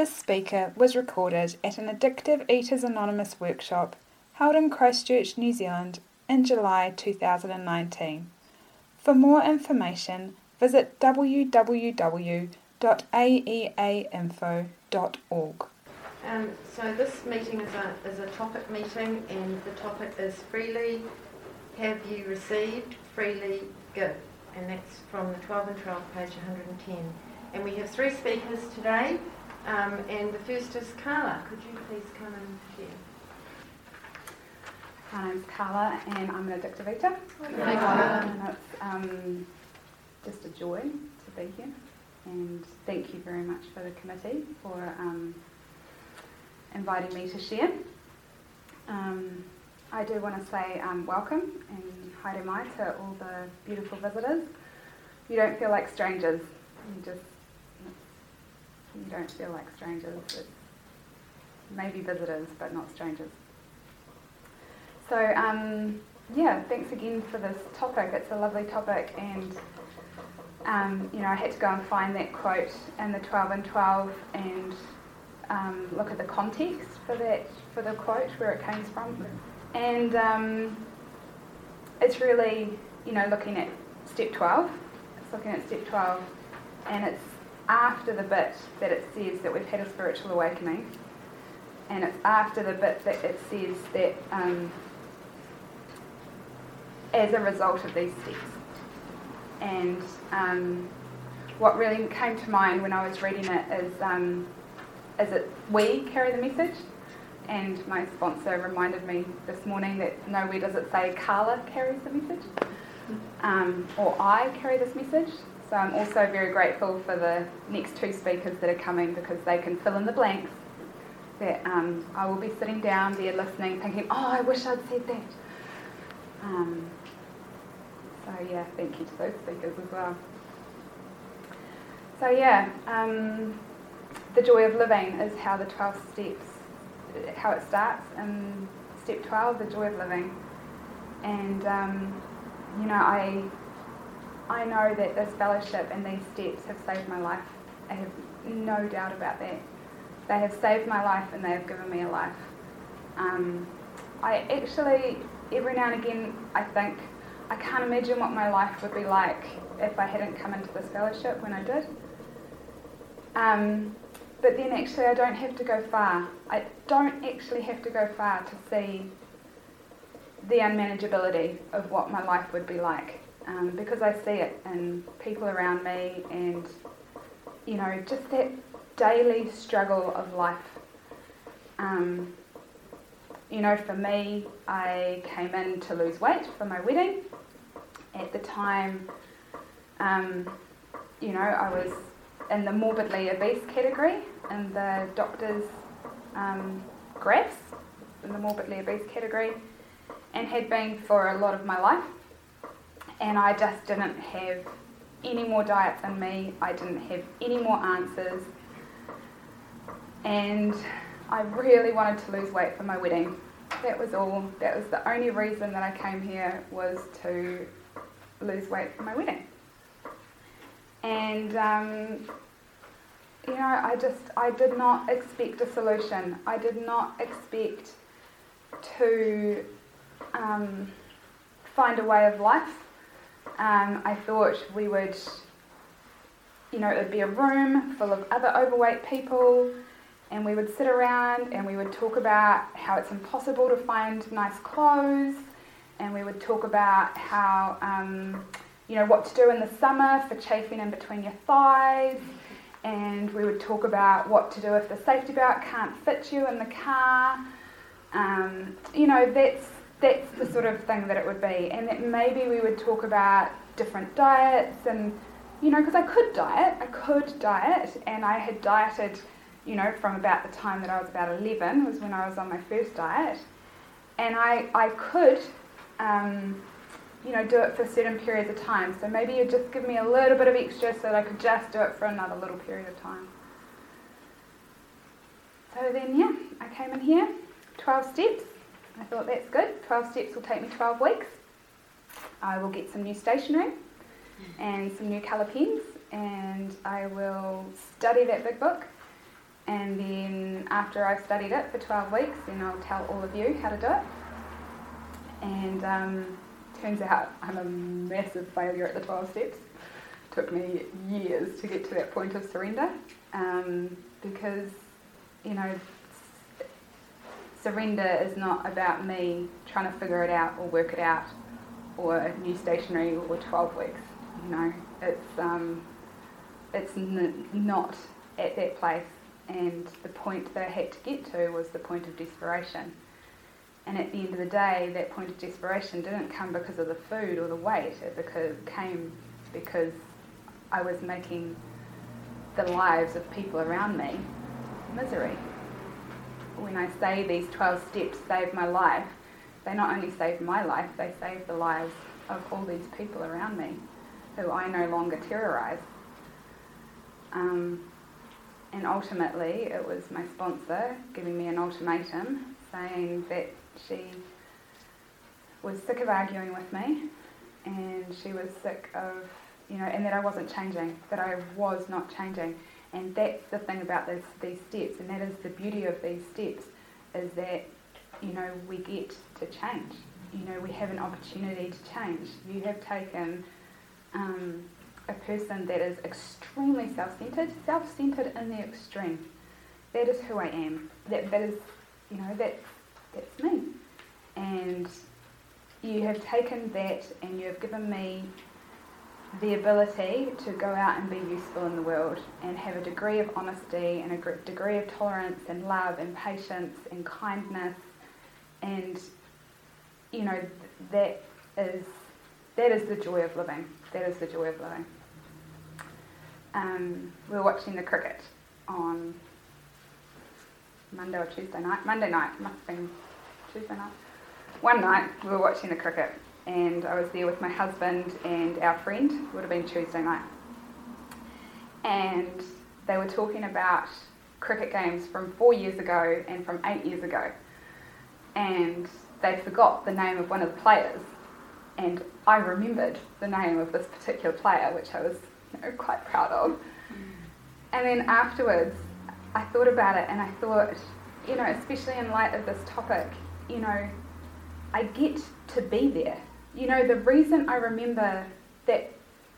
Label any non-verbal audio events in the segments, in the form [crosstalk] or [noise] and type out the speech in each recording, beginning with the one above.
This speaker was recorded at an Addictive Eaters Anonymous workshop held in Christchurch, New Zealand in July 2019. For more information, visit www.aeainfo.org. Um, so this meeting is a, is a topic meeting and the topic is freely have you received, freely give. And that's from the 12 and 12, page 110. And we have three speakers today. Um, and the first is Carla. Could you please come and share? My name's Carla and I'm an addictive eater. Hi, Carla. And it's um, just a joy to be here. And thank you very much for the committee for um, inviting me to share. Um, I do want to say um, welcome and haere mai to all the beautiful visitors. You don't feel like strangers. You just you don't feel like strangers. It's maybe visitors, but not strangers. So um, yeah, thanks again for this topic. It's a lovely topic, and um, you know I had to go and find that quote in the 12 and 12 and um, look at the context for that for the quote where it came from, and um, it's really you know looking at step 12. It's looking at step 12, and it's after the bit that it says that we've had a spiritual awakening, and it's after the bit that it says that um, as a result of these steps. And um, what really came to mind when I was reading it is, um, is it we carry the message? And my sponsor reminded me this morning that nowhere does it say Carla carries the message, um, or I carry this message. So I'm also very grateful for the next two speakers that are coming because they can fill in the blanks. That um, I will be sitting down there listening, thinking, "Oh, I wish I'd said that." Um, so yeah, thank you to those speakers as well. So yeah, um, the joy of living is how the 12 steps, how it starts in step 12, the joy of living. And um, you know, I I know that this fellowship and these steps have saved my life. I have no doubt about that. They have saved my life and they have given me a life. Um, I actually, every now and again, I think I can't imagine what my life would be like if I hadn't come into this fellowship when I did. Um, but then actually, I don't have to go far. I don't actually have to go far to see the unmanageability of what my life would be like um, because I see it in people around me and, you know, just that daily struggle of life. Um, you know, for me, I came in to lose weight for my wedding. At the time, um, you know, I was in the morbidly obese category in the doctor's um, graphs, in the morbidly obese category, and had been for a lot of my life and I just didn't have any more diets in me. I didn't have any more answers. And I really wanted to lose weight for my wedding. That was all. That was the only reason that I came here was to lose weight for my wedding. And um, you know, I just I did not expect a solution. I did not expect to um, find a way of life um, I thought we would, you know, it would be a room full of other overweight people, and we would sit around and we would talk about how it's impossible to find nice clothes, and we would talk about how, um, you know, what to do in the summer for chafing in between your thighs, and we would talk about what to do if the safety belt can't fit you in the car. Um, you know, that's that's the sort of thing that it would be. And that maybe we would talk about different diets and, you know, because I could diet, I could diet, and I had dieted, you know, from about the time that I was about 11 was when I was on my first diet. And I, I could, um, you know, do it for certain periods of time. So maybe you'd just give me a little bit of extra so that I could just do it for another little period of time. So then, yeah, I came in here, 12 steps. I thought that's good. 12 steps will take me 12 weeks. I will get some new stationery and some new colour pens and I will study that big book and then after I've studied it for 12 weeks, then I'll tell all of you how to do it. And um, turns out I'm a massive failure at the 12 steps. Took me years to get to that point of surrender um, because, you know, surrender is not about me trying to figure it out or work it out or new stationery or 12 weeks. You know, it's um, it's n- not at that place. And the point that I had to get to was the point of desperation. And at the end of the day, that point of desperation didn't come because of the food or the weight. It because, came because I was making the lives of people around me misery. When I say these 12 steps saved my life, they not only saved my life, they saved the lives of all these people around me who I no longer terrorise. Um, and ultimately, it was my sponsor giving me an ultimatum saying that she was sick of arguing with me and she was sick of, you know, and that I wasn't changing, that I was not changing. And that's the thing about this, these steps, and that is the beauty of these steps, is that, you know, we get to change. You know, we have an opportunity to change. You have taken um, a person that is extremely self-centered, self-centered in the extreme. That is who I am. That that is, you know, that that's me. And you have taken that and you have given me the ability to go out and be useful in the world and have a degree of honesty and a degree of tolerance and love and patience and kindness. And you know that is that is the joy of living. That is the joy of living. Um, we were watching the cricket on Monday or Tuesday night. Monday night must have been Tuesday night. One night we were watching the cricket and I was there with my husband and our friend, It would have been Tuesday night. And they were talking about cricket games from four years ago and from eight years ago. And they forgot the name of one of the players. And I remembered the name of this particular player, which I was you know, quite proud of. And then afterwards, I thought about it and I thought, you know, especially in light of this topic, you know, I get to be there. You know, the reason I remember that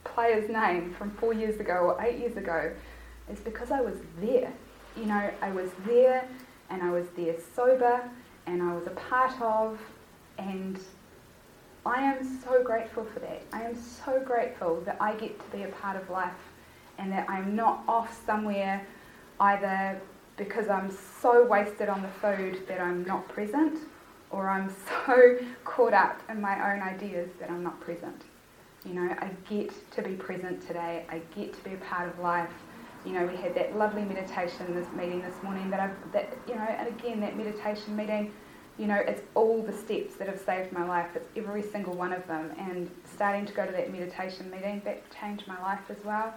player's name from four years ago or eight years ago is because I was there. You know, I was there and I was there sober and I was a part of, and I am so grateful for that. I am so grateful that I get to be a part of life and that I'm not off somewhere either because I'm so wasted on the food that I'm not present or I'm [laughs] so caught up in my own ideas that I'm not present. You know, I get to be present today. I get to be a part of life. You know, we had that lovely meditation this meeting this morning that I've that you know, and again that meditation meeting, you know, it's all the steps that have saved my life. It's every single one of them. And starting to go to that meditation meeting, that changed my life as well.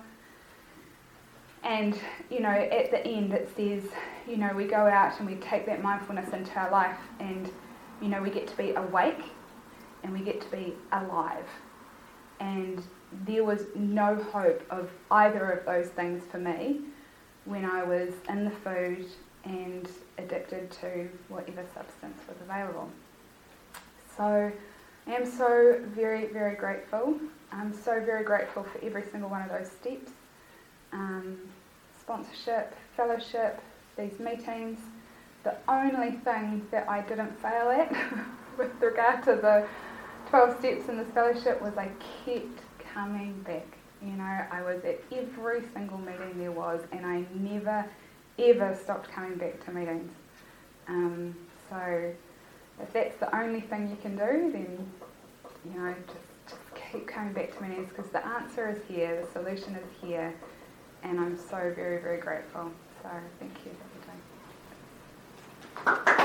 And, you know, at the end it says, you know, we go out and we take that mindfulness into our life and you know, we get to be awake and we get to be alive. And there was no hope of either of those things for me when I was in the food and addicted to whatever substance was available. So I am so very, very grateful. I'm so very grateful for every single one of those steps. Um, sponsorship, fellowship, these meetings, the only thing that I didn't fail at [laughs] with regard to the 12 steps in this fellowship was I kept coming back. You know, I was at every single meeting there was, and I never, ever stopped coming back to meetings. Um, so, if that's the only thing you can do, then, you know, just, just keep coming back to meetings because the answer is here, the solution is here, and I'm so very, very grateful. So, thank you. Thank you.